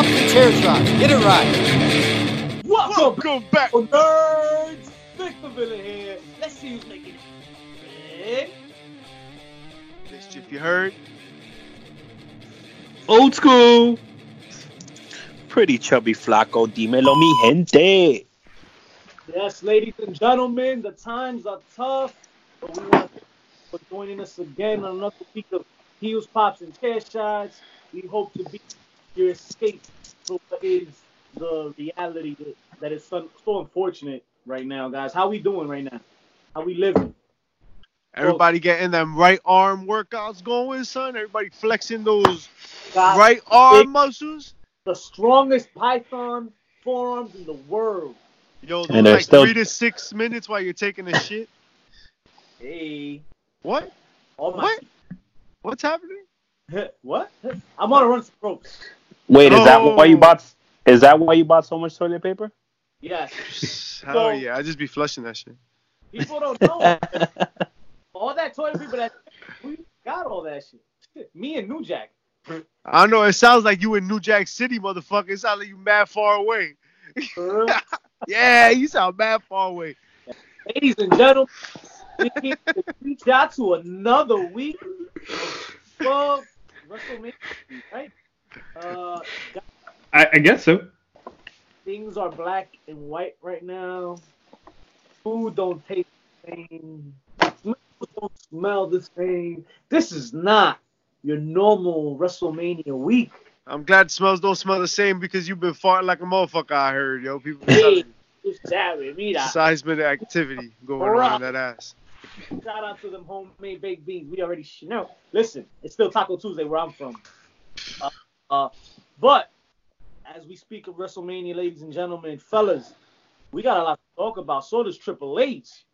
pops and chair shots. Get it right. Welcome, Welcome back. back, nerds. Victor Villa here. Let's see who's making it. Big. Mischief, you heard? Old school. Pretty chubby flaco, dímelo mi gente. Yes, ladies and gentlemen, the times are tough, but we want to for joining us again on another week of heels, pops, and chair shots. We hope to be your escape from what is the reality that, that is so, so unfortunate right now, guys. How we doing right now? How we living? Everybody getting them right arm workouts going, son. Everybody flexing those Guys, right arm muscles. the strongest python forearms in the world. Yo, And they're like still- three to six minutes while you're taking a shit. Hey, What? all my What? What's happening? what? I'm on a run some ropes. Wait, is that why you Oh. bought? Is that why you bought so much toilet paper? Yes. Hell yeah, I just be flushing that shit. People don't know. all that toilet paper that we got all that shit. Me and New Jack. I don't know. It sounds like you in New Jack City, motherfucker. It sounds like you mad far away. Yeah, you sound mad far away. Ladies and gentlemen, we here to reach out to another week of WrestleMania, right? Uh, I, I guess so. things are black and white right now. Food don't taste the same. Smells don't smell the same. This is not your normal WrestleMania week. I'm glad smells don't smell the same because you've been farting like a motherfucker. I heard, yo. People been Hey, telling me. it's Saturday, mira. seismic activity going Alright. on in that ass. Shout out to them homemade baked beans. We already know. Listen, it's still Taco Tuesday where I'm from. Uh, but as we speak of WrestleMania, ladies and gentlemen, fellas, we got a lot to talk about. So does Triple H.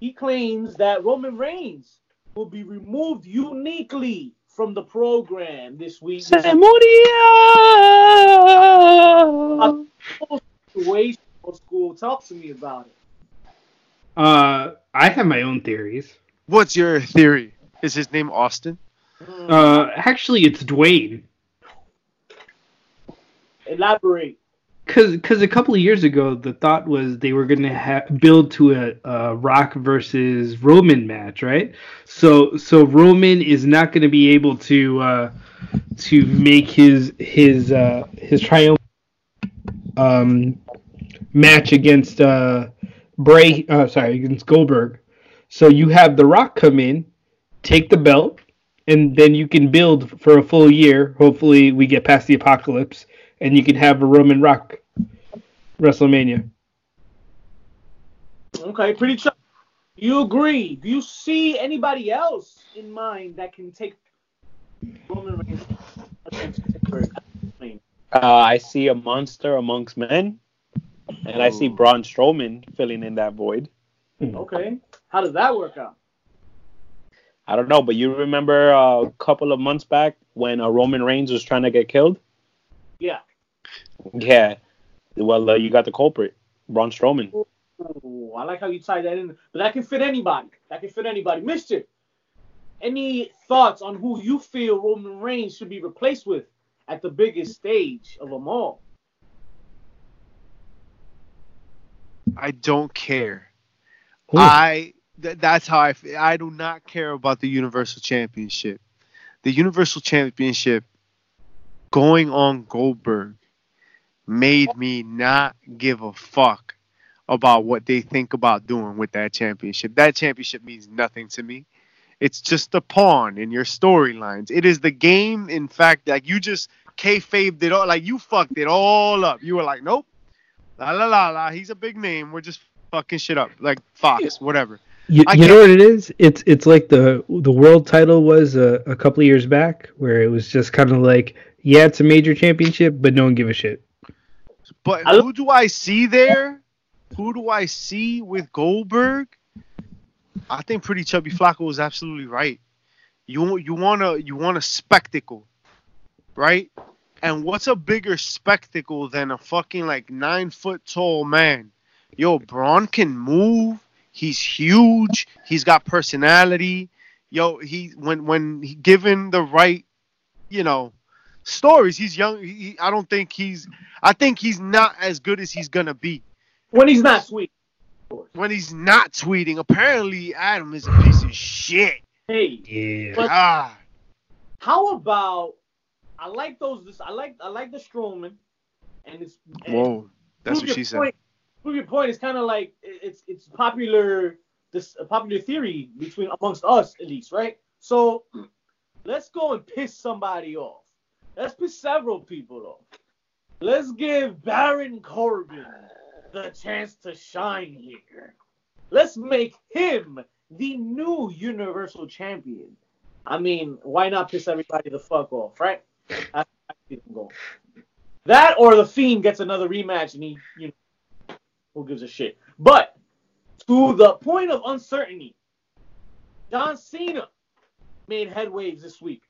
He claims that Roman Reigns will be removed uniquely from the program this week. Se murió. situation. School, talk to me about it. Uh, I have my own theories. What's your theory? Is his name Austin? Uh, actually, it's Dwayne. Elaborate. Cause, cause a couple of years ago, the thought was they were gonna ha- build to a, a Rock versus Roman match, right? So, so Roman is not gonna be able to uh, to make his his uh, his triumph um, match against uh, Bray. Uh, sorry, against Goldberg. So you have The Rock come in, take the belt, and then you can build for a full year. Hopefully, we get past the apocalypse, and you can have a Roman Rock WrestleMania. Okay, pretty tough. You agree? Do you see anybody else in mind that can take Roman Reigns? Uh, I see a monster amongst men, and I see Ooh. Braun Strowman filling in that void. Okay, how does that work out? I don't know, but you remember uh, a couple of months back when uh, Roman Reigns was trying to get killed? Yeah. Yeah. Well, uh, you got the culprit, Braun Strowman. Ooh, I like how you tie that in, but that can fit anybody. That can fit anybody. Mister, any thoughts on who you feel Roman Reigns should be replaced with at the biggest stage of them all? I don't care. Ooh. I th- that's how I feel. I do not care about the Universal Championship. The Universal Championship going on Goldberg made me not give a fuck about what they think about doing with that championship. That championship means nothing to me. It's just a pawn in your storylines. It is the game. In fact, like you just kayfabed it all. Like you fucked it all up. You were like, nope, la la la la. He's a big name. We're just fucking shit up. Like Fox, whatever. You, you know what it is? It's it's like the the world title was a, a couple of years back, where it was just kind of like, yeah, it's a major championship, but no one give a shit. But who do I see there? Who do I see with Goldberg? I think Pretty Chubby Flacco is absolutely right. You you want to you want a spectacle, right? And what's a bigger spectacle than a fucking like nine foot tall man? Yo, Braun can move. He's huge. He's got personality. Yo, he when when he given the right, you know, stories. He's young. He, he- I don't think he's. I think he's not as good as he's gonna be When he's not sweet. when he's not tweeting. Apparently, Adam is a piece of shit. Hey, Yeah. But- Ah, how about I like those this I like I like the Strowman and it's and whoa, that's what your she said. Prove your point. It's kind of like it's it's popular this a popular theory between amongst us at least, right? So let's go and piss somebody off. Let's piss several people off. Let's give Baron Corbin the chance to shine here. Let's make him the new Universal Champion. I mean, why not piss everybody the fuck off, right? That's how I see them go. That or the Fiend gets another rematch and he, you know, who gives a shit? But to the point of uncertainty, John Cena made headways this week.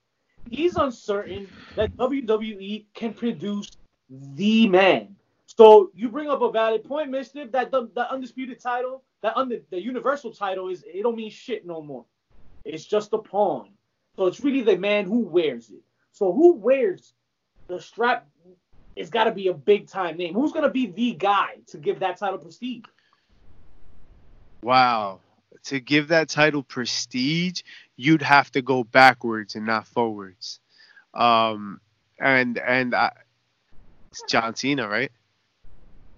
He's uncertain that WWE can produce the man. So you bring up a valid point, Mister. That the, the undisputed title, that under the universal title is it don't mean shit no more. It's just a pawn. So it's really the man who wears it. So who wears the strap? It's got to be a big time name. Who's gonna be the guy to give that title prestige? Wow. To give that title prestige, you'd have to go backwards and not forwards. Um, and and I, it's John Cena, right?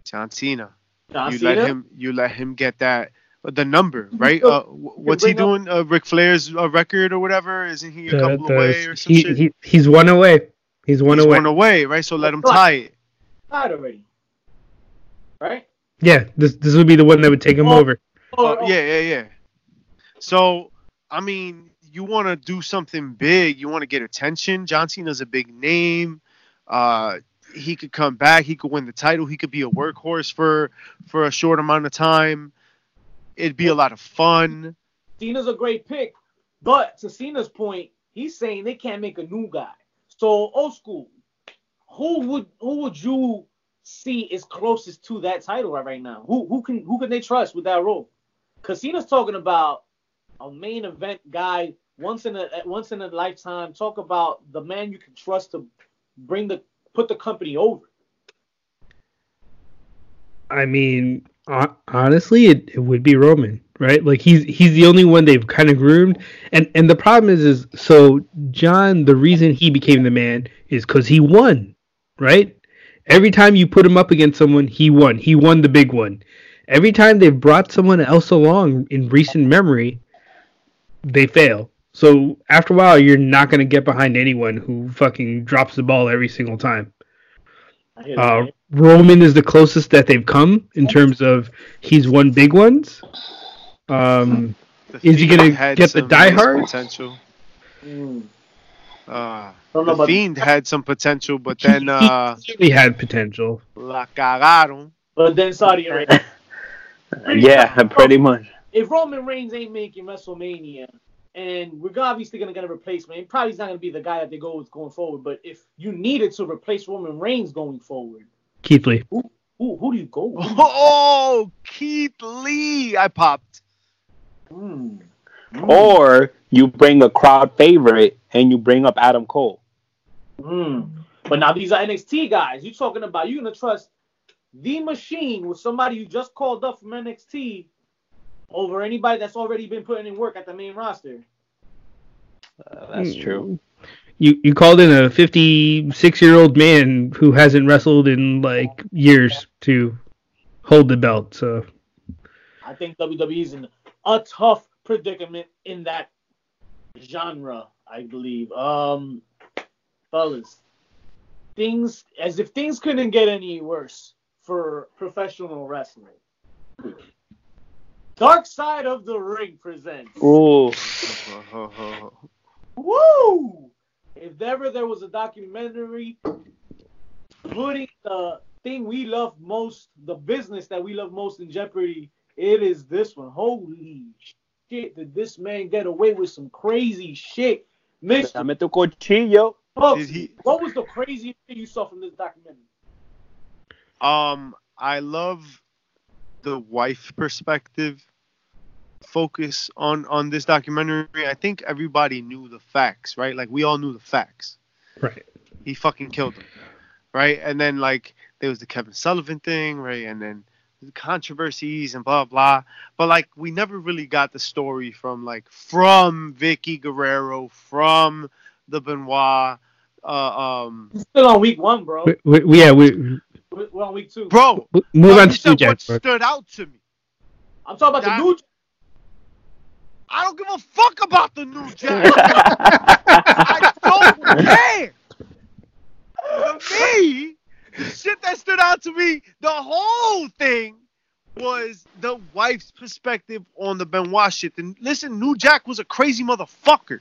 John Cena. John you Cena? let him. You let him get that the number, right? Uh, what's he doing? Uh, Ric Flair's uh, record or whatever? Isn't he a The- couple the- away or some he, shit? he, he's one away. He's one He's away. one away, right? So let him tie it. Tied already, right? Yeah, this this would be the one that would take him Oh. over. Uh, yeah, yeah, yeah. So, I mean, you want to do something big. You want to get attention. John Cena's a big name. Uh, he could come back. He could win the title. He could be a workhorse for for a short amount of time. It'd be a lot of fun. Cena's a great pick, but to Cena's point, he's saying they can't make a new guy. So old school, who would who would you see is closest to that title right, right now? Who who can who can they trust with that role? Because Cena's talking about a main event guy once in a once in a lifetime. Talk about the man you can trust to bring the put the company over. I mean, honestly, it, it would be Roman, right? Like he's he's the only one they've kind of groomed, and and the problem is, is so John. The reason he became the man is because he won, right? Every time you put him up against someone, he won. He won the big one. Every time they've brought someone else along in recent memory, they fail. So after a while, you're not gonna get behind anyone who fucking drops the ball every single time. Uh. Roman is the closest that they've come in terms of he's won big ones. Um, The Is he gonna get the some diehards? potential? Mm. Uh, the about Fiend had some potential, but then uh, he had potential. la cagaron. but then Saudi Arabia. yeah, pretty much. If Roman Reigns ain't making WrestleMania, and we're obviously gonna get a replacement, he probably not gonna be the guy that they go with going forward. But if you needed to replace Roman Reigns going forward, Keith Lee. who who do you go with? Oh, Keith Lee! I popped. Mm. Or you bring a crowd favorite and you bring up Adam Cole. Mm. But now these are NXT guys. You're talking about you're gonna trust the machine with somebody you just called up from NXT over anybody that's already been putting in work at the main roster. Uh, that's true. You you called in a 56 year old man who hasn't wrestled in like years to hold the belt. So I think WWE's in a tough predicament in that genre, I believe. Um, fellas, things as if things couldn't get any worse for professional wrestling. Dark Side of the Ring presents. Ooh. Woo! If ever there was a documentary putting the thing we love most, the business that we love most in jeopardy, it is this one. Holy shit, did this man get away with some crazy shit? Mr. Dame tu cuchillo. He- what was the craziest thing you saw from this documentary? Um, I love the wife perspective focus on on this documentary. I think everybody knew the facts, right? Like we all knew the facts. right. he fucking killed him, right? And then like there was the Kevin Sullivan thing, right? And then the controversies and blah blah. But like we never really got the story from like from Vickie Guerrero, from the Benoit. Uh, um, Still on week one, bro. We, we, we- yeah, we We're we're on week two. bro, move on to said New Jack. what stood out to me. I'm talking about That- the new. Jack. I don't give a fuck about the new Jack. I don't care. For me, the shit that stood out to me, the whole thing was the wife's perspective on the Benoit shit. And listen, New Jack was a crazy motherfucker.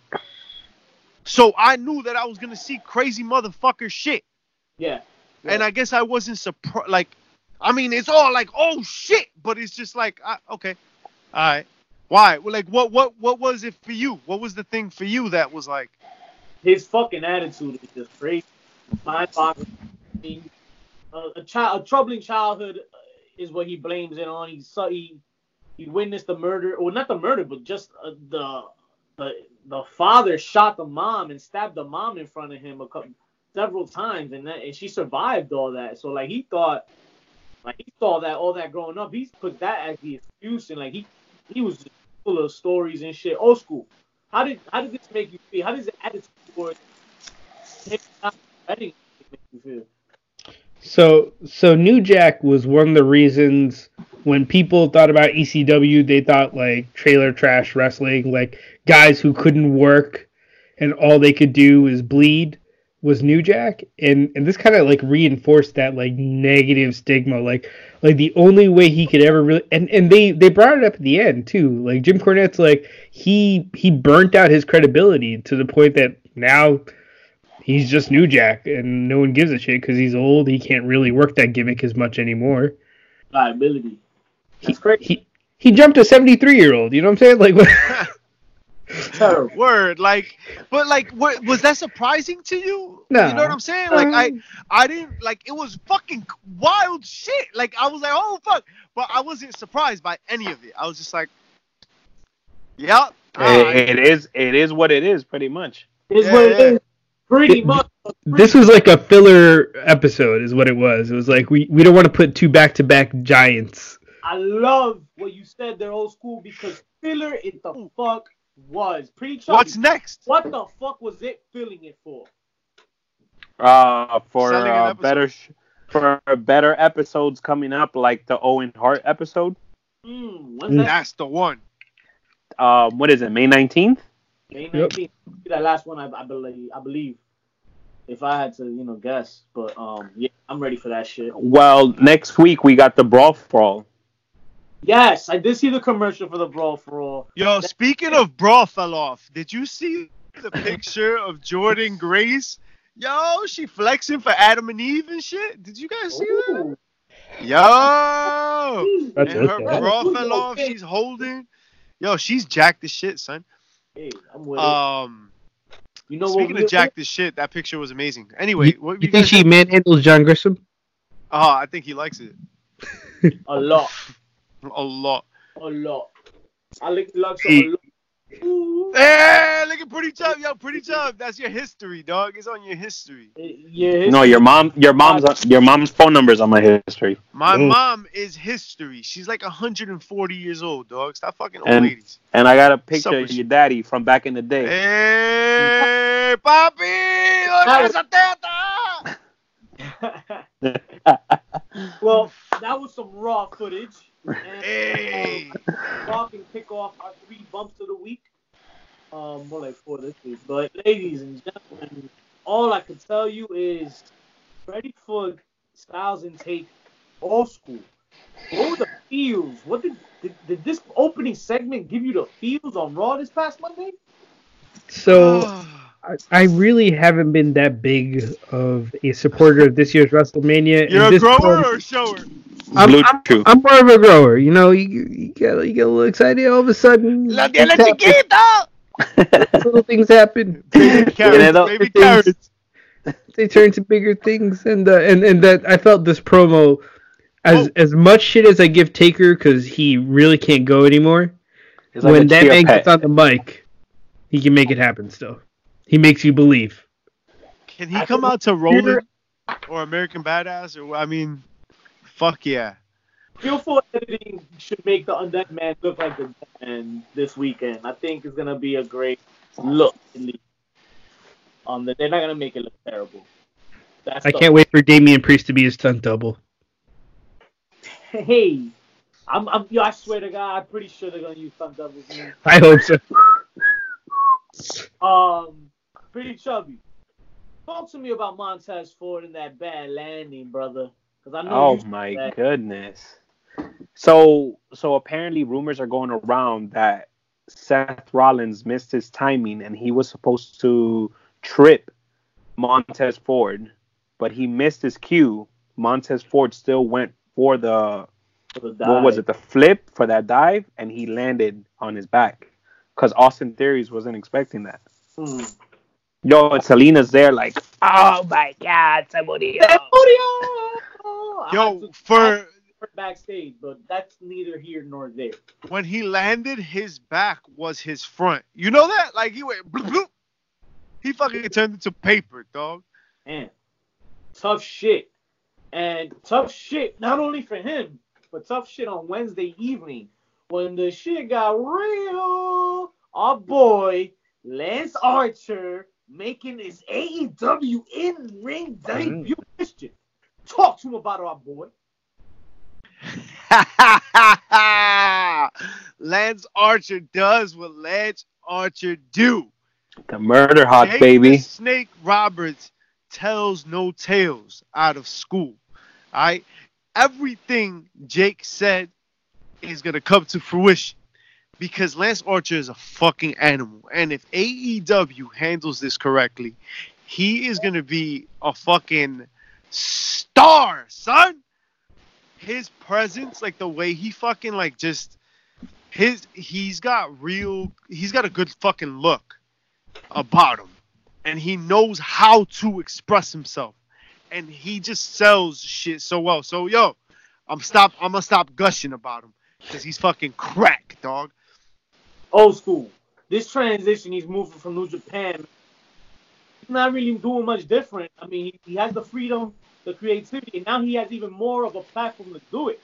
So I knew that I was gonna see crazy motherfucker shit. Yeah. And I guess I wasn't surprised. Like, I mean, it's all like, oh shit, but it's just like, I, okay, all right. Why? Well, like, what, what, what was it for you? What was the thing for you that was like, his fucking attitude is just crazy. I mean, a, a child, a troubling childhood uh, is what he blames it on. He saw he he witnessed the murder, or not the murder, but just uh, the the the father shot the mom and stabbed the mom in front of him a couple several times, and that and she survived all that. So like he thought, like he saw that all that growing up. he put that as the excuse, and like he he was full of stories and shit. Old school. How did how did this make you feel? How does the attitude towards not make you feel? So so New Jack was one of the reasons when people thought about ECW, they thought like trailer trash wrestling, like guys who couldn't work and all they could do is bleed was New Jack, and and this kind of like reinforced that like negative stigma, like like the only way he could ever really and and they they brought it up at the end too, like Jim Cornette's like he he burnt out his credibility to the point that now he's just New Jack, and no one gives a shit because he's old. He can't really work that gimmick as much anymore. Liability. That's crazy. He he jumped a seventy three year old. You know what I'm saying? Like, what? Terrible. word? Like, but like, what, was that surprising to you? No. You know what I'm saying? Like, I, um, I didn't like. It was fucking wild shit. Like, I was like, oh fuck, but I wasn't surprised by any of it. I was just like, yep. alright. It- it is it is what it is, pretty much. It's Yeah, what it yeah. is. Pretty much. this was like a filler episode, is what it was. It was like we we don't want to put two back to back giants. I love what you said They're old school, because filler it the fuck was. Pretty chubby. What's next? What the fuck was it filling it for? Uh, for uh, better sh- for better episodes coming up, like the Owen Hart episode. Hmm. When's that? That's the one. Um, what is it? May nineteenth. May Yep. 19th. That last one, I, I believe. I believe. If I had to, you know, guess, but um, yeah, I'm ready for that shit. Well, next week we got the Brawl Brawl. Yes, I did see the commercial for the Brawl for All. Yo, speaking of brawl fell off, did you see the picture of Jordynne Grace? Yo, she flexing for Adam and Eve and shit. Did you guys see that? Yo, That's and her okay. bra fell off. She's holding. Yo, she's jacked as shit, son. Hey, I'm with it. Um, You know speaking what? of jacked as shit, that picture was amazing. Anyway, You, what you you think guys- she manhandles John Gresham? Oh, I think he likes it A lot, a lot. a lot. I like Lux Hey. a lot. Ooh. Hey, look at Pretty Chub. Yo, Pretty Chub. That's your history, dog. It's on your history. Yeah. No, your mom, your mom's, your mom's phone number's on my history. My Mm. mom is history. She's like 140 years old, dog. Stop fucking old And- ladies. And I got a picture Sup, of your daddy from back in the day. Hey, papi, ¿dónde esa teta? well, that was some raw footage. And, Hey. um, Raw can kick off our three bumps of the week. Um, more like four this week. But ladies and gentlemen, all I can tell you is ready for Styles and Take old school. What were the feels? What did, did did this opening segment give you the feels on Raw this past Monday? So I, I really haven't been that big of a supporter of this year's WrestleMania. You're a grower promo- or a shower? I'm, Blue I'm, Chew. I'm more of a grower. You know, you, you get you get a little excited all of a sudden. La things tiene happen, chiquita. little things happen. Baby carrots, baby things- carrots. They turn to bigger things, and uh, and and that I felt this promo as Oh. as much shit as I give Taker because he really can't go anymore. Like when that man pet. gets on the mic, he can make it happen. Still, he makes you believe. Can he come out to Rollin' or American Badass? Or I mean, fuck yeah. Feel for editing should make the undead man look like the Dead man this weekend. I think it's gonna be a great look. At least. Um, they're not gonna make it look terrible. That's I can't wait for Damian Priest to be his stunt double. Hey, I'm, I'm, yo, I swear to God, I'm pretty sure they're gonna use stunt doubles. Man. I hope so. Um, pretty chubby. Talk to me about Montez Ford and that bad landing, brother. Cause I know Oh my that. goodness. So so apparently rumors are going around that Seth Rollins missed his timing and he was supposed to trip Montez Ford, but he missed his cue. Montez Ford still went for the for the what was it, the flip for that dive, and he landed on his back. Because Austin Theories wasn't expecting that. Hmm. Yo, and Selena's there like, oh my god, somebody else. I had Yo, I for backstage, but that's neither here nor there. when he landed, his back was his front. You know that? Like he went bloop, bloop. He fucking turned into paper, dog. Man, tough shit. And tough shit, not only for him, but tough shit on Wednesday evening when the shit got real. Our boy, Lance Archer, making his AEW in ring mm. debut. Christian, talk to him about our boy. Lance Archer does what Lance Archer do. The Murderhawk Jake baby. the Snake Roberts tells no tales out of school. All right? Everything Jake said is going to come to fruition because Lance Archer is a fucking animal. And if AEW handles this correctly, he is going to be a fucking star, son. His presence, like the way he fucking like just his he's got real he's got a good fucking look about him and he knows how to express himself and he just sells shit so well so yo i'm stop i'm gonna stop gushing about him because he's fucking crack dog Old school. This transition, he's moving from New Japan. Not really doing much different. I mean, he, he has the freedom, the creativity, and now he has even more of a platform to do it.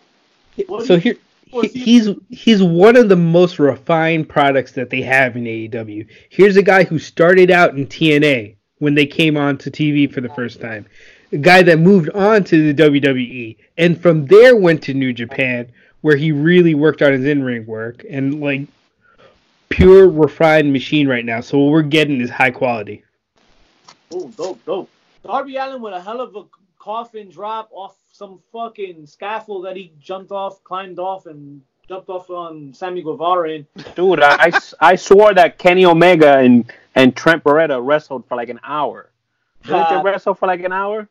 What So here, he- he's he's one of the most refined products that they have in AEW. Here's a guy who started out in TNA when they came on to TV for the first time. A guy that moved on to the WWE and from there went to New Japan where he really worked on his in-ring work and like pure refined machine right now. So what we're getting is high quality. Oh, dope, dope. Darby Allin with a hell of a coffin drop off some fucking scaffold that he jumped off, climbed off, and jumped off on Sammy Guevara. And Dude, I, I, I swore that Kenny Omega and, and Trent Beretta wrestled for like an hour. Didn't Uh, they wrestle for like an hour?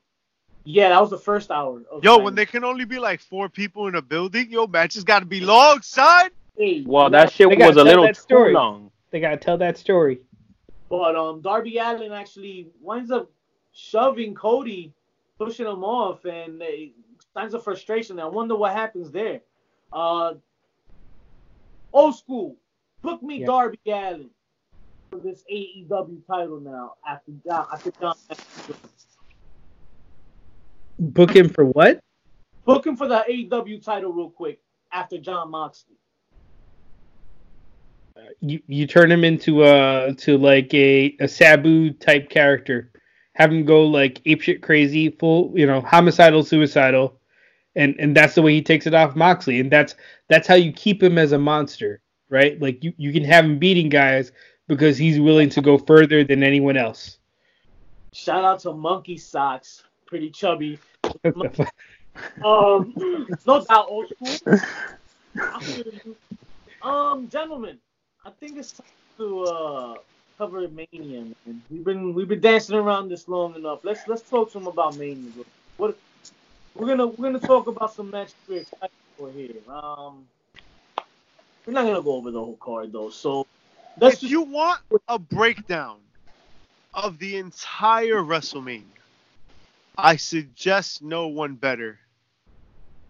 yeah, that was the first hour. Of yo Sammy. when they can only be like four people in a building yo matches gotta be long son Hey, Well, that shit was a little too story. long. They gotta tell that story. But um, Darby Allin actually winds up shoving Cody, pushing him off, and they, signs of frustration. I wonder what happens there. Uh, old school, book me Yeah. Darby Allen for this AEW title now after John. After John, Book him for what? book him for the AEW title real quick after Jon Moxley. You you turn him into a to like a a Sabu type character. Have him go like apeshit crazy, full you know homicidal, suicidal, and and that's the way he takes it off Moxley, and that's that's how you keep him as a monster, right? Like you you can have him beating guys because he's willing to go further than anyone else. Shout out to Monkey Socks, pretty chubby. Um, no doubt, old school. I feel you. Um, gentlemen, I think it's time to uh cover Mania. Man. We've been we've been dancing around this long enough. Let's let's talk to them about Mania. What we're gonna we're gonna talk about some matches we're excited for here. Um, we're not gonna go over the whole card though. So if just you want a breakdown of the entire WrestleMania, I suggest no one better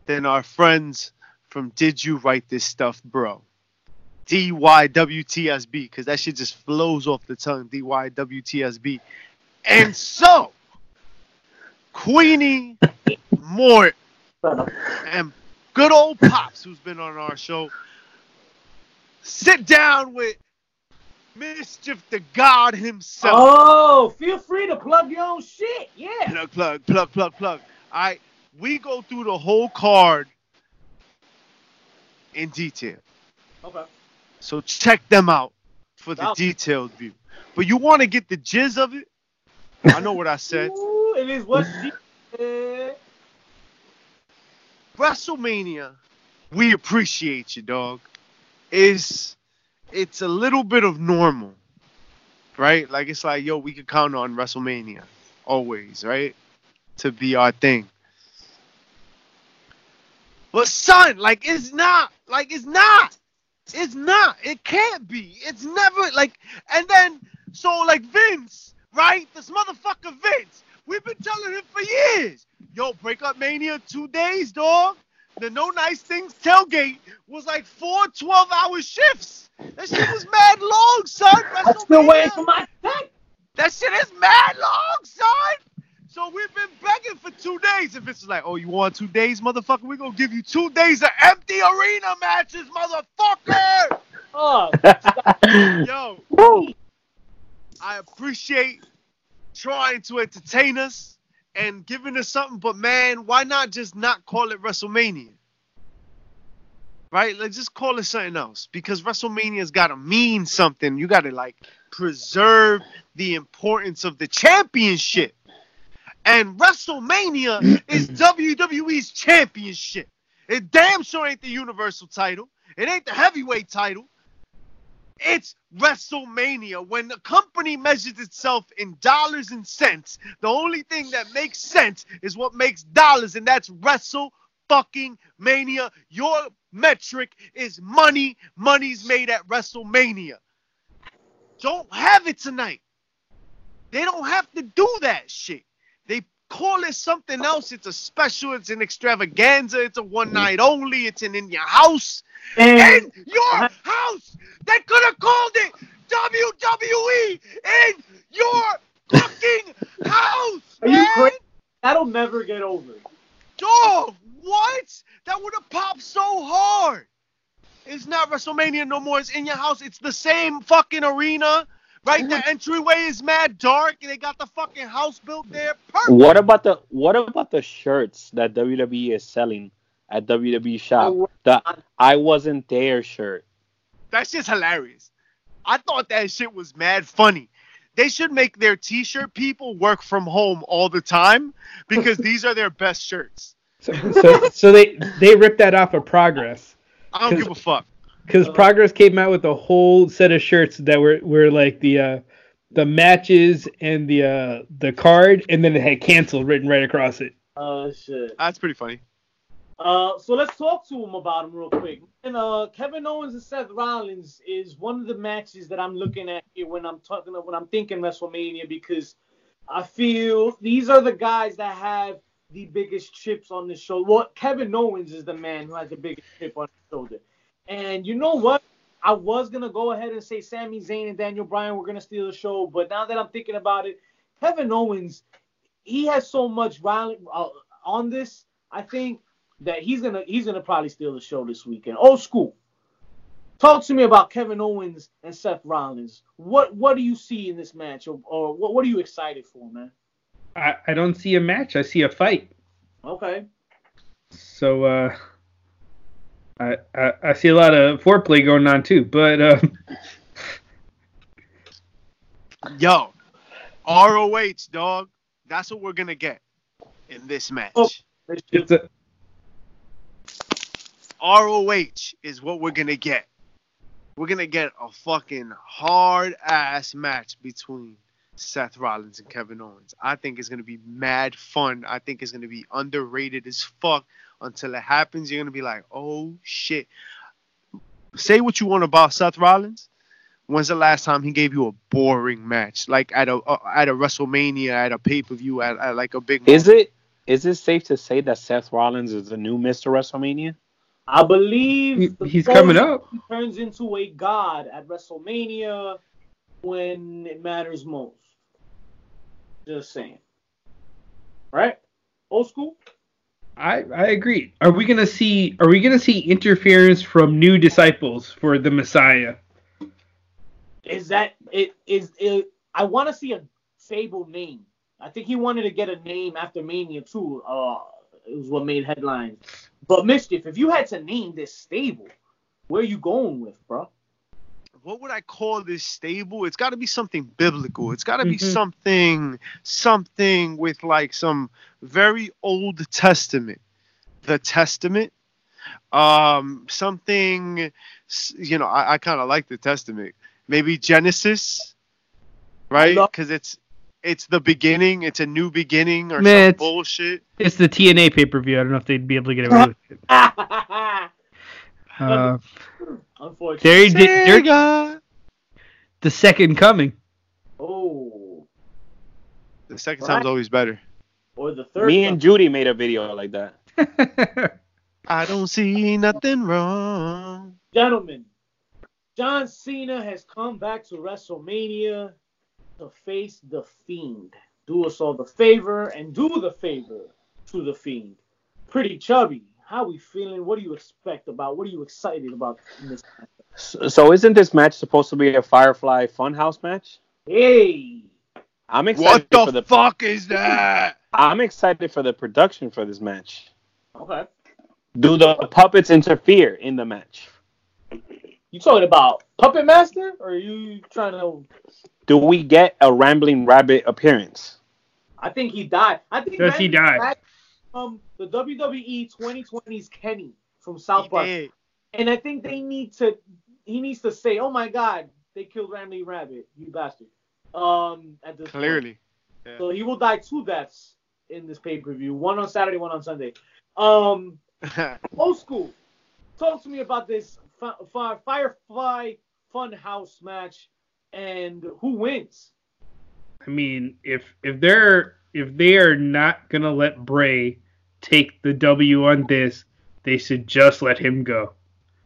than our friends from Did You Write This Stuff, Bro? DYWTSB, because that shit just flows off the tongue. DYWTSB. And so, Queenie Mort and good old Pops, who's been on our show, sit down with Mischief the God himself. Oh, feel free to plug your own shit. Yeah. Plug, plug, plug, plug, plug. All right, we go through the whole card in detail. Okay. So check them out for the detailed view. But you want to get the jizz of it? I know what I said. Ooh, it is what she said. WrestleMania, we appreciate you, dog. Is it's a little bit of normal, right? Like it's like, yo, we can count on WrestleMania always, right? To be our thing. But son, like it's not, like it's not, it's not, it can't be, it's never like, and then so like Vince, right? This motherfucker Vince, we've been telling him for years, yo, break up Mania two days, dog. The no nice things tailgate was like four 12 hour shifts. That shit was mad long, son. I'm still waiting for my check. That shit is mad long, son. So we've been begging for two days. If it's like, oh, you want two days, motherfucker? We're gonna give you two days of empty arena matches, motherfucker. Oh, Yo, Woo. I appreciate trying to entertain us and giving us something, but man, why not just not call it WrestleMania? Right? Let's just call it something else because WrestleMania's got to mean something. You got to like preserve the importance of the championship. And WrestleMania is WWE's championship. It damn sure ain't the Universal title. It ain't the heavyweight title. It's WrestleMania. When the company measures itself in dollars and cents, the only thing that makes sense is what makes dollars, and that's Wrestle fucking Mania. Your metric is money. Money's made at WrestleMania. Don't have it tonight. They don't have to do that shit. They call it something else. It's a special. It's an extravaganza. It's a one night only. It's an in your house. and In your house. They could have called it WWE in your fucking house. Are you man. crazy? that'll never get over. Dog, what? That would have popped so hard. It's not WrestleMania no more. It's in your house. It's the same fucking arena. Right? The entryway is mad dark. And they got the fucking house built there. Perfect. What about the what about the shirts that WWE is selling at WWE shop? Oh, the I wasn't there shirt. That's just hilarious. I thought that shit was mad funny. They should make their t-shirt people work from home all the time because these are their best shirts. So, so, so they they ripped that off of Progress I don't give a fuck. Because Progress came out with a whole set of shirts that were were like the uh, the matches and the uh, the card, and then it had canceled written right across it. Oh shit. That's pretty funny. Uh, so let's talk to him about him real quick. And uh, Kevin Owens and Seth Rollins is one of the matches that I'm looking at here when I'm talking when I'm thinking WrestleMania because I feel these are the guys that have the biggest chips on the shoulder. Well, Kevin Owens is the man who has the biggest chip on his shoulder. And you know what? I was gonna go ahead and say Sami Zayn and Daniel Bryan were gonna steal the show, but now that I'm thinking about it, Kevin Owens, he has so much violent uh, on this. I think that he's gonna he's gonna probably steal the show this weekend. Old school. Talk to me about Kevin Owens and Seth Rollins. What what do you see in this match, or, or what what are you excited for, man? I, I don't see a match. I see a fight. Okay. So uh, I, I I see a lot of foreplay going on too. But um, Yo, ROH, dog. That's what we're gonna get in this match. Oh. Let's it's a, ROH is what we're gonna get. We're gonna get a fucking hard ass match between Seth Rollins and Kevin Owens. I think it's gonna be mad fun. I think it's gonna be underrated as fuck. Until it happens, you're gonna be like, oh shit. Say what you want about Seth Rollins. When's the last time he gave you a boring match, like at a uh, at a WrestleMania, at a pay per view, at, at like a big? Is it is it safe to say that Seth Rollins is the new Mr. WrestleMania? I believe he- he's coming up. He turns into a god at WrestleMania when it matters most. Just saying. Right? Old school. I I agree. Are we gonna see Are we gonna see interference from new disciples for the Messiah? Is that it? Is it? I want to see a Sable name. I think he wanted to get a name after Mania too. Uh, it was what made headlines. But mischief, if you had to name this stable, where are you going with, bro? What would I call this stable? It's got to be something biblical. It's got to be Mhm. something, something with like some very Old Testament, the Testament, um, something. You know, I, I kind of like the Testament. Maybe Genesis, right? Because it's it's the beginning. It's a new beginning or Man, some it's- bullshit. It's the TNA pay per view. I don't know if they'd be able to get away with it. Uh, Unfortunately. There you did- there- the second coming. Oh, The second Right. time's always better. or the third. Me one. and Judy made a video like that. I don't see nothing wrong. Gentlemen, John Cena has come back to WrestleMania to face the Fiend. Do us all the favor and do the favor to the Fiend. Pretty chubby. How are we feeling? What do you expect about? What are you excited about in this? match? So, so isn't this match supposed to be a Firefly Funhouse match? Hey, I'm excited What for the the fuck is that? I'm excited for the production for this match. okay. Do the puppets interfere in the match? You talking about Puppet Master, or are you trying to? Do we get a Ramblin' Rabbit appearance? I think he died. I think Does he Randy die? Orton From the WWE 2020's Kenny from South He Park. did. And I think they need to. He needs to say, "Oh my God, they killed Randy Rabbit, you bastard." Um, at this point. Clearly. So he will die two deaths in this pay per view. One on Saturday, one on Sunday. Um, old school. Talk to me about this fi- fi- Firefly Funhouse match and who wins. I mean, if if they're if they are not gonna let Bray take the W on this, they should just let him go.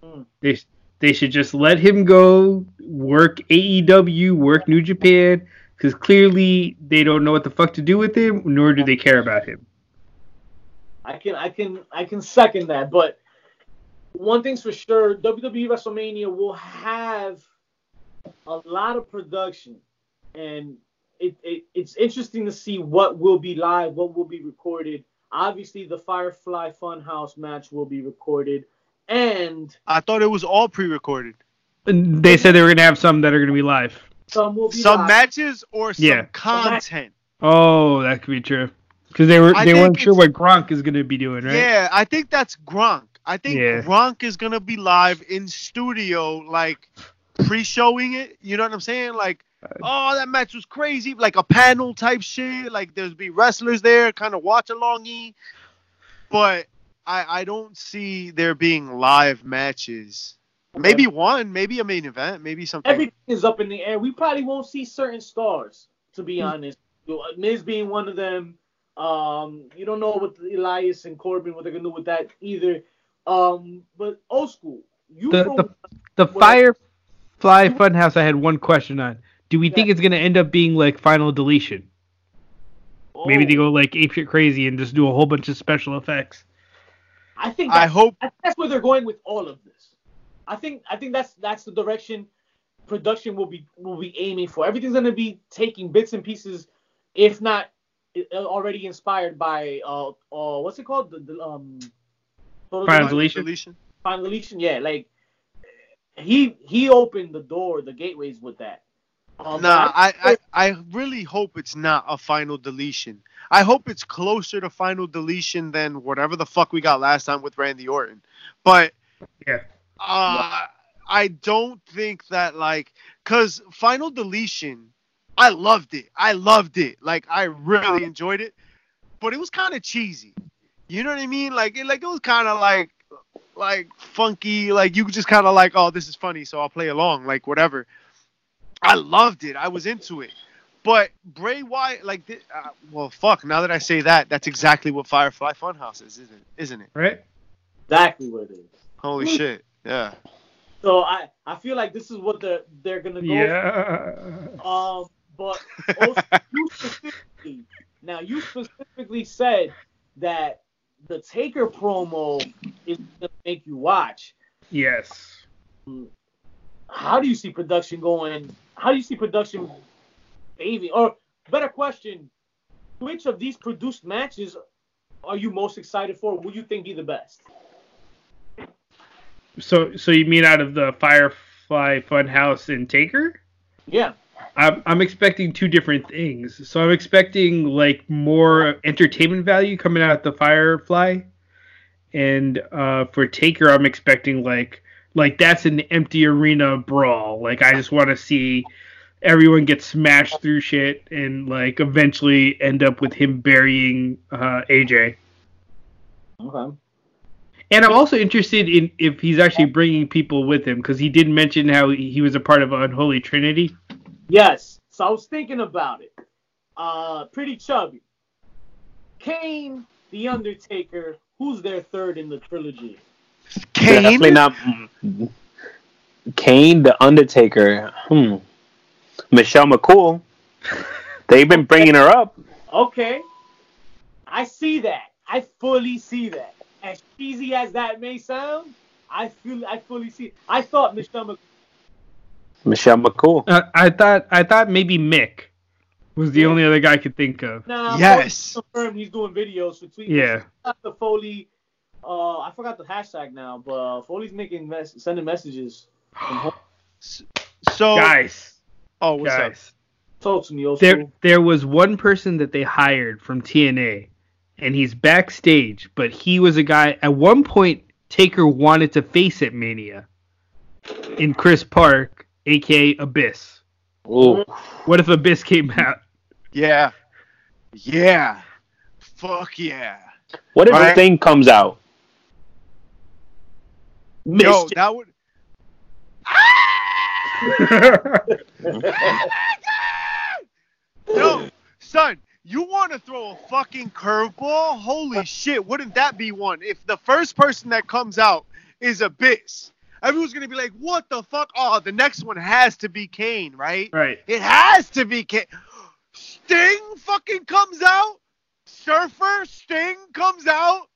Hmm. They they should just let him go, work AEW, work New Japan, because clearly they don't know what the fuck to do with him, nor do they care about him. I can I can I can second that, but one thing's for sure, WWE WrestleMania will have a lot of production, and it, it it's interesting to see what will be live, what will be recorded. Obviously, the Firefly Funhouse match will be recorded, and I thought it was all pre-recorded. They said they were gonna have some that are gonna be live. some will be Some live. matches or some Yeah. content. Oh, that could be true. Because they were I they weren't sure what Gronk is gonna be doing, right? Yeah, I think that's Gronk. I think Yeah. Gronk is gonna be live in studio, like pre-showing it. You know what I'm saying? Like, oh, that match was crazy, like a panel type shit. Like there's be wrestlers there, kind of watch alongy. But I I don't see there being live matches. Maybe one, maybe a main event, maybe something. Everything is up in the air. We probably won't see certain stars, to Hmm. be honest. Miz being one of them. Um, you don't know what Elias and Corbin what they're gonna do with that either. Um, but old school. You The- from- the- The Firefly Funhouse, I had one question on. Do we think it's gonna end up being like Final Deletion? Maybe Oh, they go like apeshit crazy and just do a whole bunch of special effects. I think I hope I think that's where they're going with all of this. I think I think that's that's the direction production will be will be aiming for. Everything's gonna be taking bits and pieces, if not uh, already inspired by uh uh what's it called the, the um Final Deletion? Deletion? Final Deletion, yeah, like he he opened the door, the gateways with that. Um, Nah, I, I, I really hope it's not a final deletion. I hope it's closer to final deletion than whatever the fuck we got last time with Randy Orton. But Yeah. uh, I don't think that like cuz final deletion I loved it. I loved it. Like I really enjoyed it. But it was kind of cheesy. You know what I mean? Like it like it was kind of like like funky like you just kind of like oh this is funny so I'll play along like whatever. I loved it. I was into it. But Bray Wyatt, like, thi- uh, well, fuck. Now that I say that, that's exactly what Firefly Funhouse is, isn't it? Isn't it? Right? exactly what it is. Holy shit! Yeah. So I I feel like this is what they're they're gonna go. Yeah. Um, but also, you specifically, now you specifically said that the Taker promo is gonna make you watch. Yes. How do you see production going? How do you see production paving? Or better question, which of these produced matches are you most excited for? Would you think be the best? So so you mean out of the Firefly Funhouse and Taker? Yeah. I'm I'm expecting two different things. So I'm expecting like more entertainment value coming out of the Firefly, and uh, for Taker I'm expecting like like that's an empty arena brawl. Like I just want to see everyone get smashed through shit and like eventually end up with him burying uh, AJ. Okay. And I'm also interested in if he's actually bringing people with him because he did mention how he was a part of Unholy Trinity. Yes. So I was thinking about it. Uh, pretty chubby. Kane, The Undertaker. Who's their third in the trilogy? Kane. Definitely not. Kane, the Undertaker. Hmm. Michelle McCool. They've been bringing her up. Okay. I see that. I fully see that. As cheesy as that may sound, I feel I fully see. It. I thought Michelle Mc- Michelle McCool. Uh, I thought I thought maybe Mick was the only other guy I could think of. Nah, Yes. Foley confirmed he's doing videos for tweets. Yeah. The Foley, uh, I forgot the hashtag now, but uh, Foley's making mess- sending messages. So, Guys, oh, what's up? guys, Talk to me, old there school. there was one person that they hired from TNA, and he's backstage, but he was a guy. At one point, Taker wanted to face at Mania, in Chris Park, aka Abyss. Ooh. What if Abyss came out? Yeah. Yeah. Fuck yeah. What if Right. the thing comes out? Yo, Mischief. that would. Yo, son, you want to throw a fucking curveball? Holy shit, wouldn't that be one? If the first person that comes out is Abyss, everyone's going to be like, what the fuck? Oh, the next one has to be Kane, right? right. It has to be Kane. Sting fucking comes out. Surfer Sting comes out.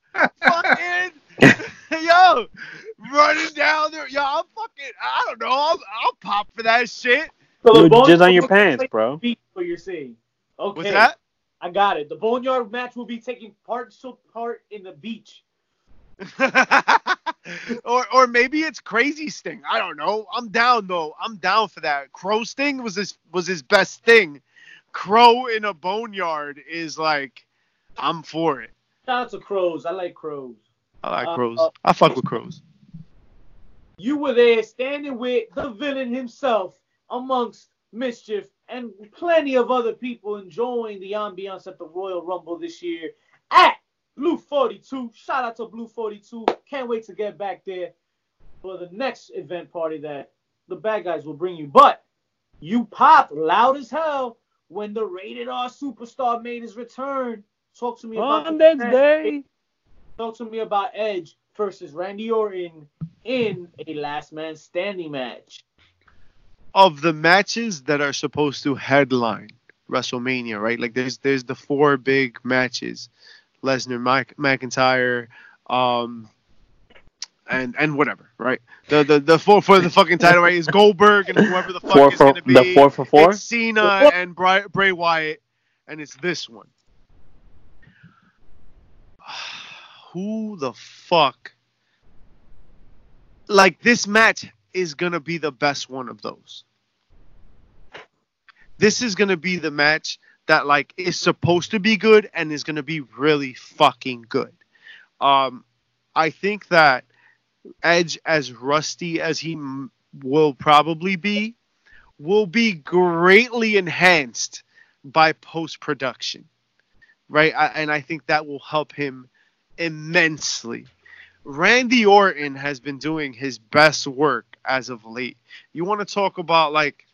Fucking yo, running down there. Yo, I'm fucking. I don't know. I'll, I'll pop for that shit. So the Dude, bone- jizz on your pants, bro. What you're saying. Okay. What's that? I got it. The boneyard match will be taking part so part in the beach. or or maybe it's crazy Sting. I don't know. I'm down though. I'm down for that. Crow Sting was his was his best thing. Crow in a boneyard is like, I'm for it. Shout out to crows. I like crows. I like Uh, crows. uh, I fuck with crows. You were there standing with the villain himself amongst Mischief and plenty of other people enjoying the ambiance at the Royal Rumble this year at Blue 42. Shout out to Blue 42. Can't wait to get back there for the next event party that the bad guys will bring you. But you popped loud as hell when the rated R superstar made his return. Talk to me about On next day. Talk to me about Edge versus Randy Orton in a last man standing match. of the matches that are supposed to headline WrestleMania, right? Like there's there's the four big matches, Lesnar, Mc, McIntyre, um, and and whatever, right? The the the four for the fucking title, right? Is Goldberg and whoever the fuck Four is for gonna be. the four for four. It's Cena and Bray, Bray Wyatt, and it's this one. Who the fuck? Like this match is gonna be the best one of those. This is gonna be the match that like is supposed to be good and is gonna be really fucking good. Um, I think that Edge, as rusty as he m- will probably be, will be greatly enhanced by post production, right? I, and I think that will help him immensely. Randy Orton has been doing his best work as of late. You want to talk about like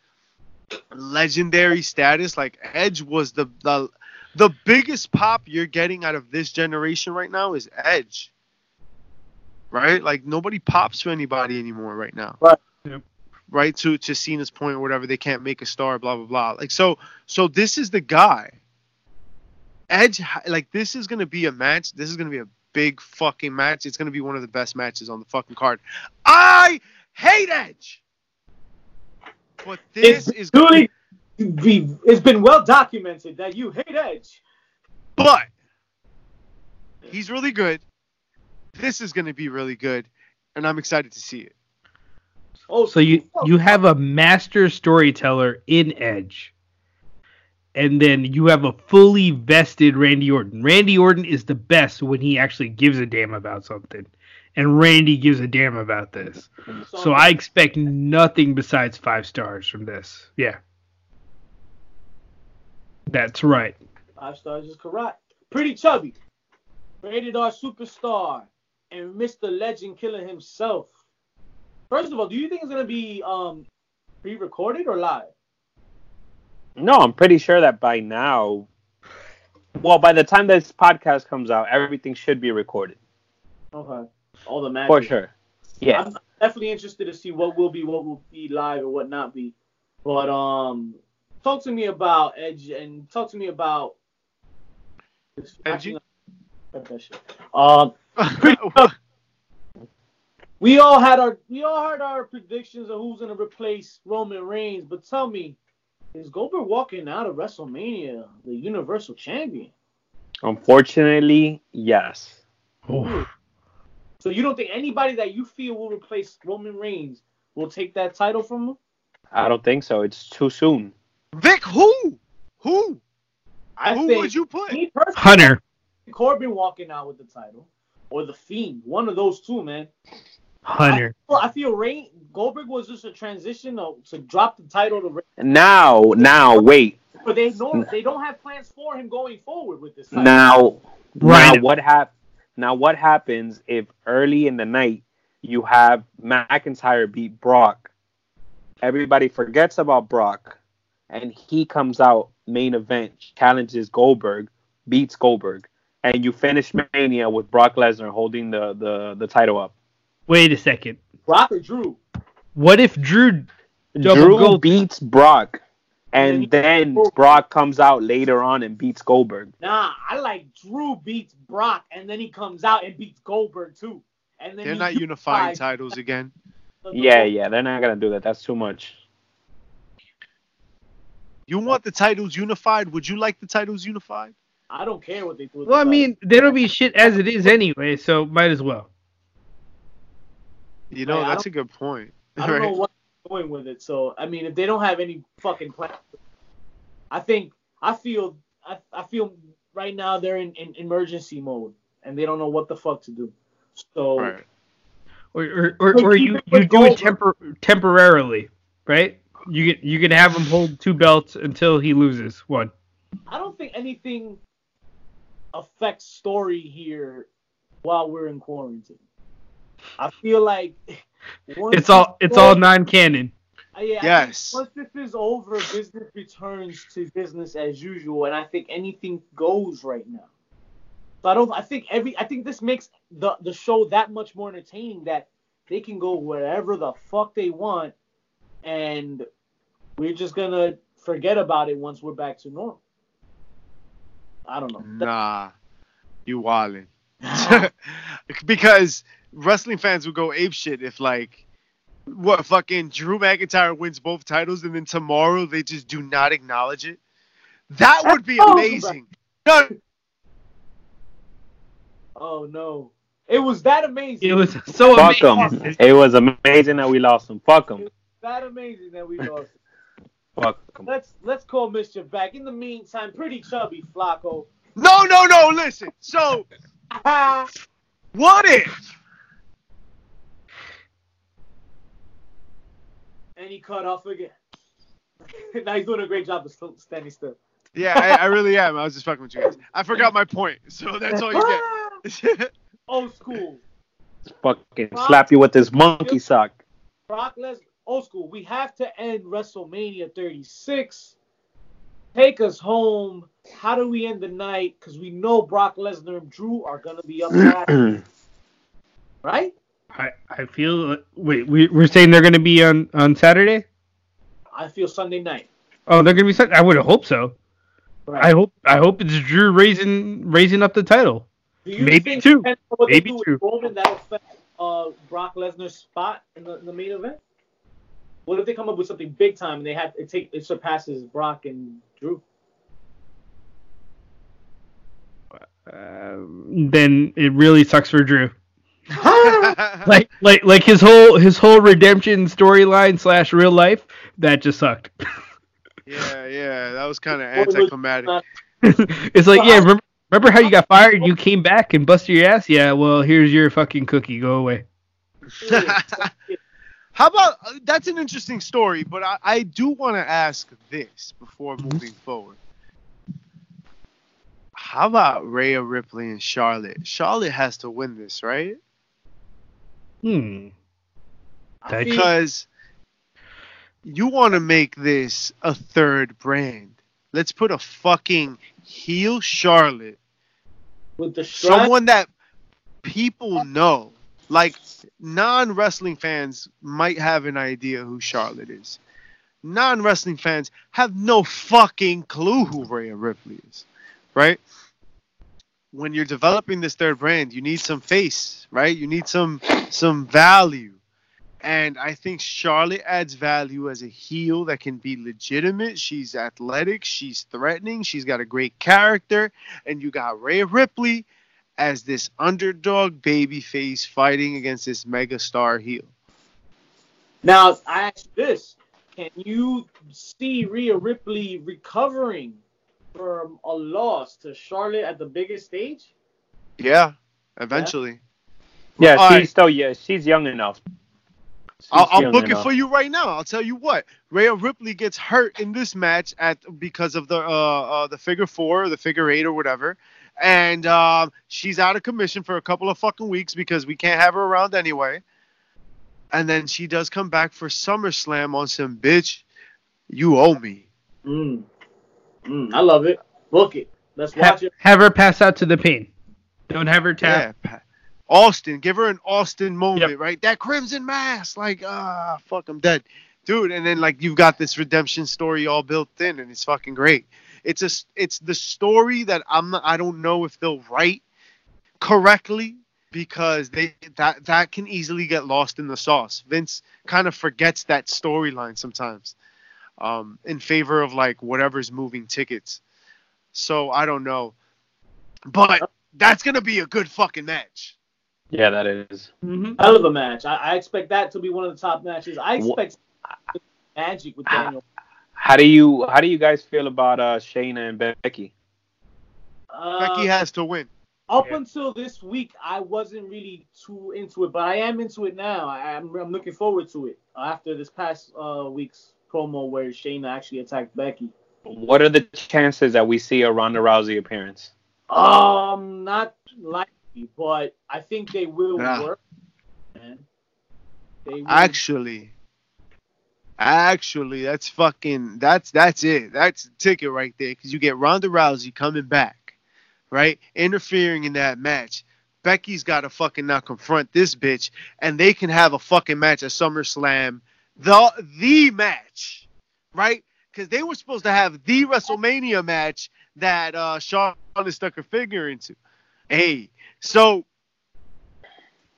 legendary status? Like Edge was the the the biggest pop you're getting out of this generation right now is Edge. Right? Like nobody pops to anybody anymore right now. Right. Yep. Right to to Cena's point or whatever, they can't make a star, blah blah blah. Like so so this is the guy. Edge, like this is gonna be a match. This is gonna be a big fucking match. It's gonna be one of the best matches on the fucking card. I hate Edge, but this It's is gonna be, it's been well documented that you hate Edge. but he's really good. This is gonna be really good, and I'm excited to see it. Oh, So you oh, you have oh. a master storyteller in Edge, and then you have a fully vested Randy Orton. Randy Orton is the best when he actually gives a damn about something, and Randy gives a damn about this. So I expect nothing besides five stars from this. Yeah, that's right. Five stars is correct. Pretty chubby. Rated R superstar. And Mr. Legend Killer himself. First of all, do you think it's gonna be um pre-recorded or live? No, I'm pretty sure that by now, well, by the time this podcast comes out, everything should be recorded Okay. All the matches. for sure. Yeah. I'm definitely interested to see what will be, what will be live, and what not be. But um, talk to me about Edge and talk to me about. Edgy? Cut that shit. Um, we all had our we all had our predictions of who's gonna replace Roman Reigns, but tell me, is Goldberg walking out of WrestleMania the Universal Champion? Unfortunately, yes. Oh, So you don't think anybody that you feel will replace Roman Reigns will take that title from him? I don't think so. It's too soon. Vic, who? Who? I who think would you put? Hunter. Corbin walking out with the title, or the Fiend, one of those two, man. Hunter. Well, I feel Reign Goldberg was just a transition to, to drop the title to Reigns, Now, now, wait. but they know they don't have plans for him going forward with this. Title. Now, Right. now what hap- Now, what happens if early in the night you have McIntyre beat Brock? Everybody forgets about Brock, and he comes out main event, challenges Goldberg, beats Goldberg, and you finish Mania with Brock Lesnar holding the the, the title up. Wait a second. Brock or Drew? What if Drew? Drew Gold- beats Brock, And and then Brock comes out later on and beats Goldberg. Nah, I like Drew beats Brock, and then he comes out and beats Goldberg too. And then They're not unifying unifies titles again. the- the- Yeah, yeah, they're not gonna do that. That's too much. You want the titles unified? Would you like the titles unified? I don't care what they do. with Well, the I title. mean, that'll be shit as it is anyway, so might as well. You know, Right, I that's a good point. I don't know Right. what they're doing with it. So I mean, if they don't have any fucking plan, I think I feel I, I feel right now they're in, in emergency mode and they don't know what the fuck to do. So Right. Or or, or, or you you do it Goldberg. tempor- temporarily, right? You can you can have him hold two belts until he loses one. I don't think anything affects story here while we're in quarantine. I feel like once It's all it's all non-canon. Uh, yeah, Yes. Once this is over, business returns to business as usual, and I think anything goes right now. So I don't. I think every. I think this makes the the show that much more entertaining that they can go wherever the fuck they want, and we're just gonna forget about it once we're back to normal. I don't know. Nah, you wildin'. because wrestling fans would go ape shit if like what fucking Drew McIntyre wins both titles and then tomorrow they just do not acknowledge it. That would be Oh, amazing. No, Oh no, it was that amazing. It was so Fuck amazing. them. It was amazing that we lost them. Fuck them. that amazing that we lost. him. Fuck them. let's let's call Mischief back. In the meantime, pretty chubby Flacco. no, no, no. Listen. So what if? And he cut off again. now he's doing a great job of still standing still. Yeah, I, I really am. I was just fucking with you guys. I forgot my point, so that's all you get. Old school. Fucking slap you with this monkey sock. Brock Lesnar. Old school. We have to end WrestleMania 36. Take us home. How do we end the night? Because we know Brock Lesnar and Drew are gonna be up there, right? I, I feel wait we we're saying they're gonna be on on Saturday. I feel Sunday night. Oh, they're gonna be. Sun- I would hope so. Right. I hope I hope it's Drew raising raising up the title. Maybe two. depending on what they Maybe two. Roman, that'll affect uh, Brock Lesnar's spot in the, in the main event? What if they come up with something big time and they have it take it surpasses Brock and Drew? Um, then it really sucks for Drew. Like like like his whole his whole redemption storyline slash real life that just sucked. yeah, yeah, that was kind of anticlimactic. it's like yeah, remember remember how you got fired? You came back and busted your ass. Yeah, well here's your fucking cookie. Go away. How about uh, that's an interesting story, but I, I do want to ask this before moving forward. How about Rhea Ripley and Charlotte? Charlotte has to win this, right? Hmm. I feel- Because you want to make this a third brand. Let's put a fucking heel Charlotte with the strap, someone that people know. Like non wrestling fans might have an idea who Charlotte is. Non wrestling fans have no fucking clue who Rhea Ripley is, right? When you're developing this third brand, you need some face, right? You need some some value. And I think Charlotte adds value as a heel that can be legitimate. She's athletic, she's threatening, she's got a great character, and you got Rhea Ripley as this underdog baby face fighting against this mega star heel. Now I ask this: Can you see Rhea Ripley recovering from a loss to Charlotte at the biggest stage? Yeah, eventually. Yeah, All she's right. still yeah, she's young enough. She's I'll, I'll young book it enough. for you right now. I'll tell you what. Rhea Ripley gets hurt in this match at because of the uh, uh the figure four, or the figure eight, or whatever, and um, she's out of commission for a couple of fucking weeks because we can't have her around anyway. And then she does come back for SummerSlam on some bitch. You owe me. Mm. Mm, I love it. Book it. Let's watch Have, it. have her pass out to the pain. Don't have her tap. Yeah, Pat. Austin, give her an Austin moment, Yep. right? That crimson mask, like, ah, fuck, I'm dead, dude. And then like you've got this redemption story all built in, and it's fucking great. It's a, s- it's the story that I'm not, I don't know if they'll write correctly because they that that can easily get lost in the sauce. Vince kind of forgets that storyline sometimes, um, in favor of like whatever's moving tickets. So I don't know, but that's gonna be a good fucking match. Yeah, that is. Mm-hmm. Hell of a match. I, I expect that to be one of the top matches. I Wha- expect magic with. Daniel. How do you how do you guys feel about uh Shayna and Becky? Uh, Becky has to win. up Yeah. until this week, I wasn't really too into it, but I am into it now. I, I'm, I'm looking forward to it after this past uh, week's promo where Shayna actually attacked Becky. What are the chances that we see a Ronda Rousey appearance? Um, not likely, but I think they will Yeah. work. Man. They will. Actually, actually, that's fucking that's that's it. That's the ticket right there because you get Ronda Rousey coming back, right, interfering in that match. Becky's got to fucking now confront this bitch, and they can have a fucking match at SummerSlam, the the match, right? Because they were supposed to have the WrestleMania match that uh, has stuck her finger into. Hey, so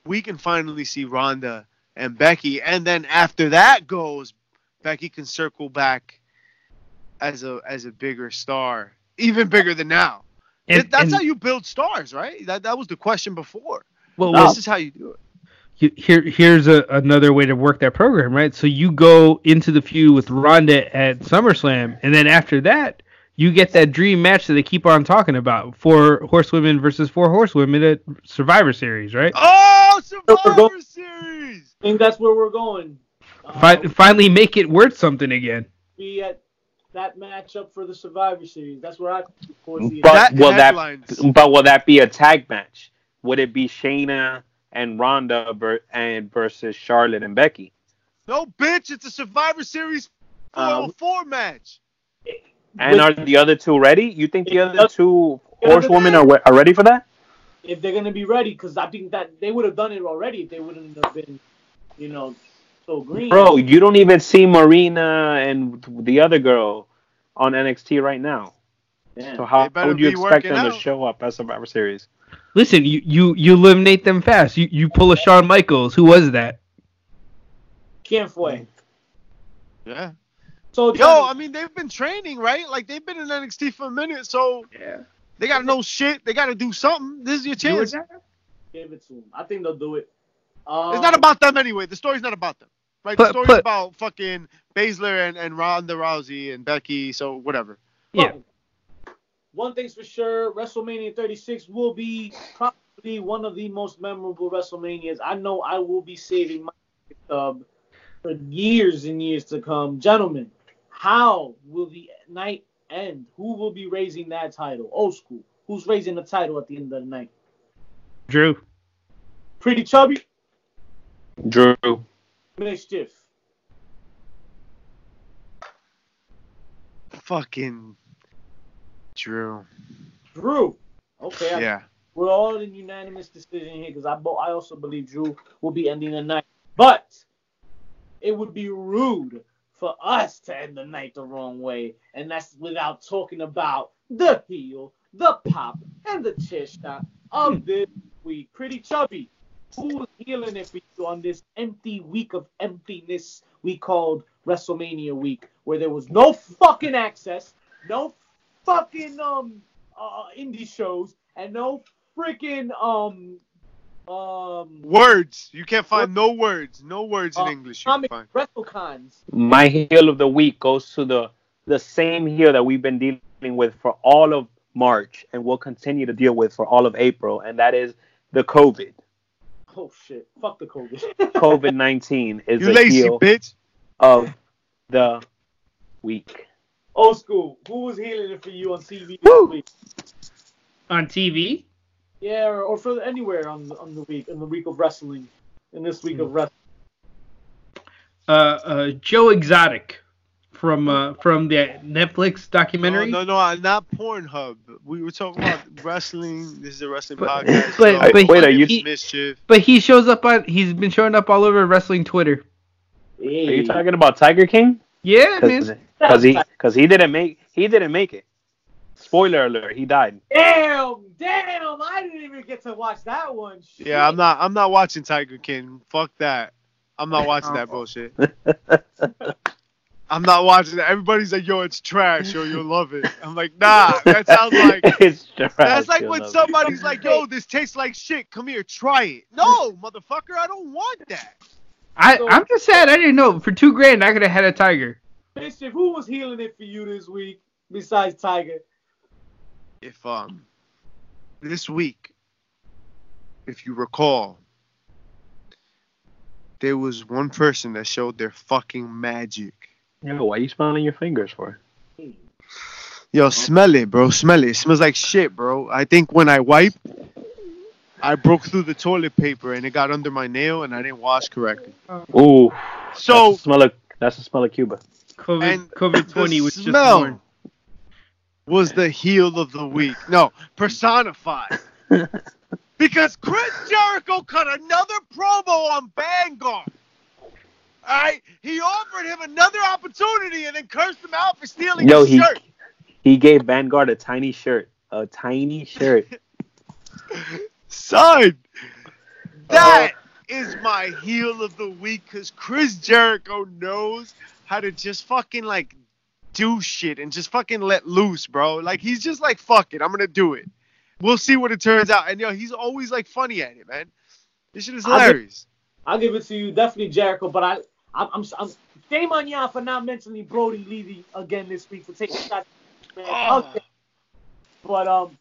we can finally see Ronda and Becky, and then after that goes, Becky can circle back as a as a bigger star, even bigger than now. And, That's and- how you build stars, right? That that was the question before. well, well, This is how you do it. You- here here's a, another way to work that program, right? So you go into the feud with Ronda at SummerSlam, and then after that, you get that dream match that they keep on talking about: four horsewomen versus four horsewomen at Survivor Series, right? Oh, Survivor going- Series! I think that's where we're going. Fi- finally, make it worth something again. be at that matchup for the Survivor Series. That's where I foresee it. But That will that but will that be a tag match? Would it be Shayna and Ronda ver- and versus Charlotte and Becky? No, bitch, it's a Survivor Series Um, 404 match. And are the other two ready? You think the other two Yeah, horsewomen are, are ready for that? if they're gonna be ready, because I think that they would have done it already if they wouldn't have been, you know, so green. Bro, you don't even see Marina and the other girl on NXT right now. Damn. So how would you expect working them to show up at Survivor Series? Listen, you, you you eliminate them fast. You you pull a Shawn Michaels. Who was that? Can't wait. Yeah. So Yo, I mean, they've been training, right? Like they've been in NXT for a minute, so Yeah. they gotta know shit. They gotta do something. This is your chance. give it to them. I think they'll do it. Um, It's not about them anyway. The story's not about them. Right? But- the story's but- about fucking Baszler and, and Ronda Rousey and Becky, so whatever. Yeah. One thing's for sure, WrestleMania 36 will be probably one of the most memorable WrestleManias. I know I will be saving my stub for years and years to come. Gentlemen, how will the night end? Who will be raising that title? Old school. Who's raising the title at the end of the night? Drew. Pretty chubby? Drew. Mischief. Fucking Drew. Drew. Okay, I Yeah. We're all in unanimous decision here because I bo- I also believe Drew will be ending the night. But it would be rude for us to end the night the wrong way, and that's without talking about the heel, the pop, and the chair shot of hmm. this week. Pretty chubby. Who's healing it for you on this empty week of emptiness we called WrestleMania week, where there was no fucking access, no fucking um uh, indie shows, and no freaking um um Words. You can't find no words. No words in Uh, English. You can comic find. WrestleCons. My heel of the week goes to the the same heel that we've been dealing with for all of March and will continue to deal with for all of April, and that is the COVID. Oh shit! Fuck the COVID. COVID nineteen is You the lazy heel bitch. of the week. Old school. Who was healing it for you on TV Woo! this week? On TV? Yeah, or, or for anywhere on on the week in the week of wrestling, in this week of wrestling. Uh, uh, Joe Exotic from uh, from the Netflix documentary. No, no, no, not Pornhub. We were talking about wrestling. This is a wrestling But- podcast. but- so but Wait, are you- it's mischief? But he shows up on. He's been showing up all over wrestling Twitter. Are you talking about Tiger King? Yeah, man. Because he because he didn't make he didn't make it. Spoiler alert: he died. Damn, damn! I didn't even get to watch that one. Shit. Yeah, I'm not. I'm not watching Tiger King. Fuck that. I'm not watching that oh. bullshit. I'm not watching that. Everybody's like, "Yo, it's trash. Yo, you'll love it." I'm like, "Nah, that sounds like." it's trash. That's like when love it. somebody's like, "Yo, this tastes like shit. Come here, try it." No, motherfucker, I don't want that. I I'm just sad. I didn't know. For two grand, I could have had a tiger. Mischief, who was healing it for you this week besides Tiger? If um, this week, if you recall, there was one person that showed their fucking magic. Yo, why you smelling your fingers for? Yo, smell it, bro. Smell it. It smells like shit, bro. I think when I wipe, I broke through the toilet paper and it got under my nail and I didn't wash correctly. Ooh, So that's the smell of that's the smell of Cuba. COVID And COVID twenty was just born. was the heel of the week. No, personified. because Chris Jericho cut another promo on Vanguard. All right, he offered him another opportunity and then cursed him out for stealing Yo, his he shirt. he gave Vanguard a tiny shirt, a tiny shirt. Son, that is my heel of the week because Chris Jericho knows how to just fucking like do shit and just fucking let loose, bro. Like he's just like, fuck it, I'm gonna do it. We'll see what it turns out. And yo, he's always like funny at it, man. This shit is I'll give- hilarious. I'll give it to you, definitely Jericho. But I, I'm, I'm, I'm shame on y'all for not mentioning Brodie Lee again this week for taking shots. Man. Oh. Okay. But um,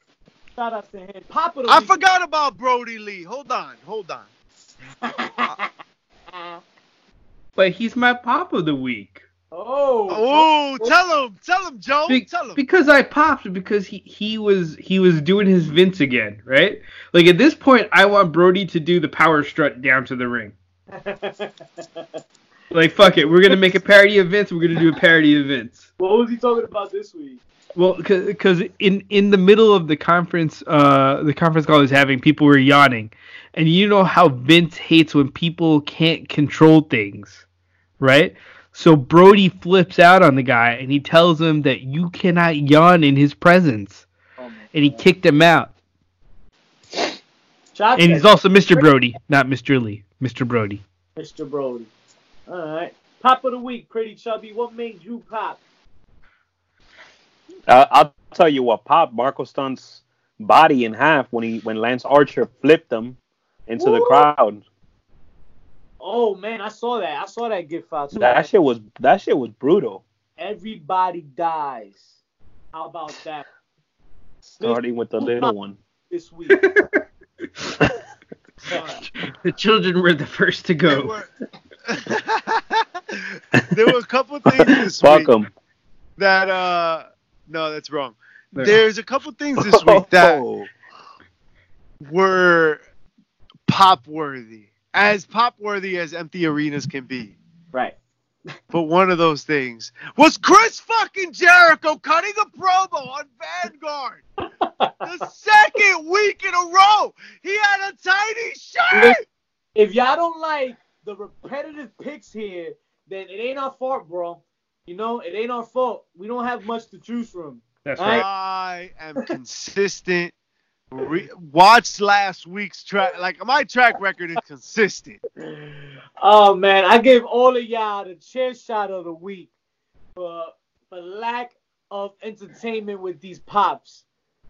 shout out to him. Papa the I week- forgot about Brodie Lee. Hold on, hold on. But he's my pop of the week. Oh. oh, Oh, tell him, tell him, Joe, Be- tell him. because I popped because he he was he was doing his Vince again, right? Like at this point, I want Brodie to do the power strut down to the ring. Like fuck it, we're gonna make a parody of Vince. We're gonna do a parody of Vince. what was he talking about this week? Well, because in in the middle of the conference, uh, the conference call is having, people were yawning, and you know how Vince hates when people can't control things, right? So Brodie flips out on the guy and he tells him that you cannot yawn in his presence, Oh, and he kicked him out. And he's also Mr. Brodie, not Mr. Lee. Mr. Brodie. Mr. Brodie. All right. Pop of the week, pretty chubby. What made you pop? Uh, I'll tell you what, Pop Marko Stunt's body in half when he when Lance Archer flipped him into the crowd. Oh man, I saw that. I saw that gift file too. That shit was that shit was brutal. Everybody dies. How about that Starting with the little one. this week? Alright. The children were the first to There go. were, there were a couple things this Fuck week him. that uh no, that's wrong. There. There's a couple things this week that Oh. were pop worthy. As pop worthy as empty arenas can be. right. But one of those things was Chris fucking Jericho cutting a promo on Vanguard. the second week in a row. He had a tiny shirt. If y'all don't like the repetitive picks here, then it ain't our fault, bro. You know, it ain't our fault. We don't have much to choose from. That's right. I am consistent. Re- watch last week's track. Like my track record is consistent. Oh man, I gave all of y'all the chair shot of the week for for lack of entertainment with these pops.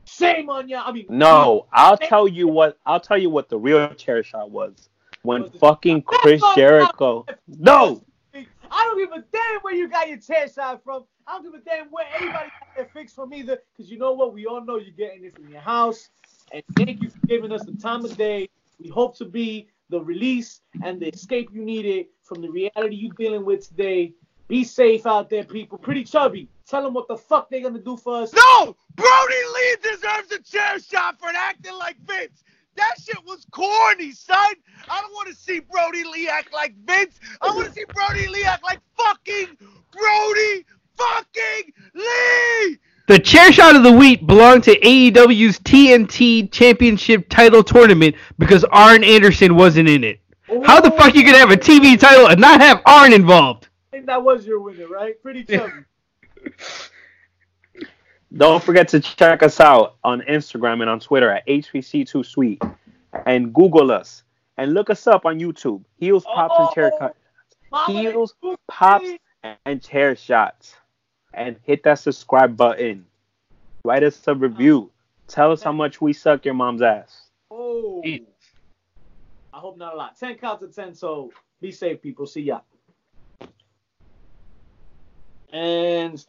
Shame on y'all. I mean, No, I'll tell you what. I'll tell you what the real chair shot was when fucking Chris That's Jericho. No, I don't give a damn where you got your chair shot from. I don't give a damn where anybody got their fix from either. Because you know what? We all know you're getting it from your house. And thank you for giving us the time of day. We hope to be the release and the escape you needed from the reality you're dealing with today. Be safe out there, people. Pretty chubby. Tell them what the fuck they're gonna do for us. No, Brodie Lee deserves a chair shot for acting like Vince. That shit was corny, son. I don't want to see Brodie Lee act like Vince. I want to see Brodie Lee act like fucking Brodie fucking Lee. The chair shot of the week belonged to AEW's TNT Championship title tournament because Arn Anderson wasn't in it. How the fuck you gonna have a TV title and not have Arn involved? I think that was your winner, right? Pretty chubby. Don't forget to check us out on Instagram and on Twitter at HPC2Sweet, and Google us and look us up on YouTube. Heels, pops, and chair Oh, cut. Heels, pops, and chair shots. And hit that subscribe button. Write us a review. Tell us how oh. much we suck your mom's ass. Oh. I hope not a lot. 10 counts of 10, so be safe, people. See ya. And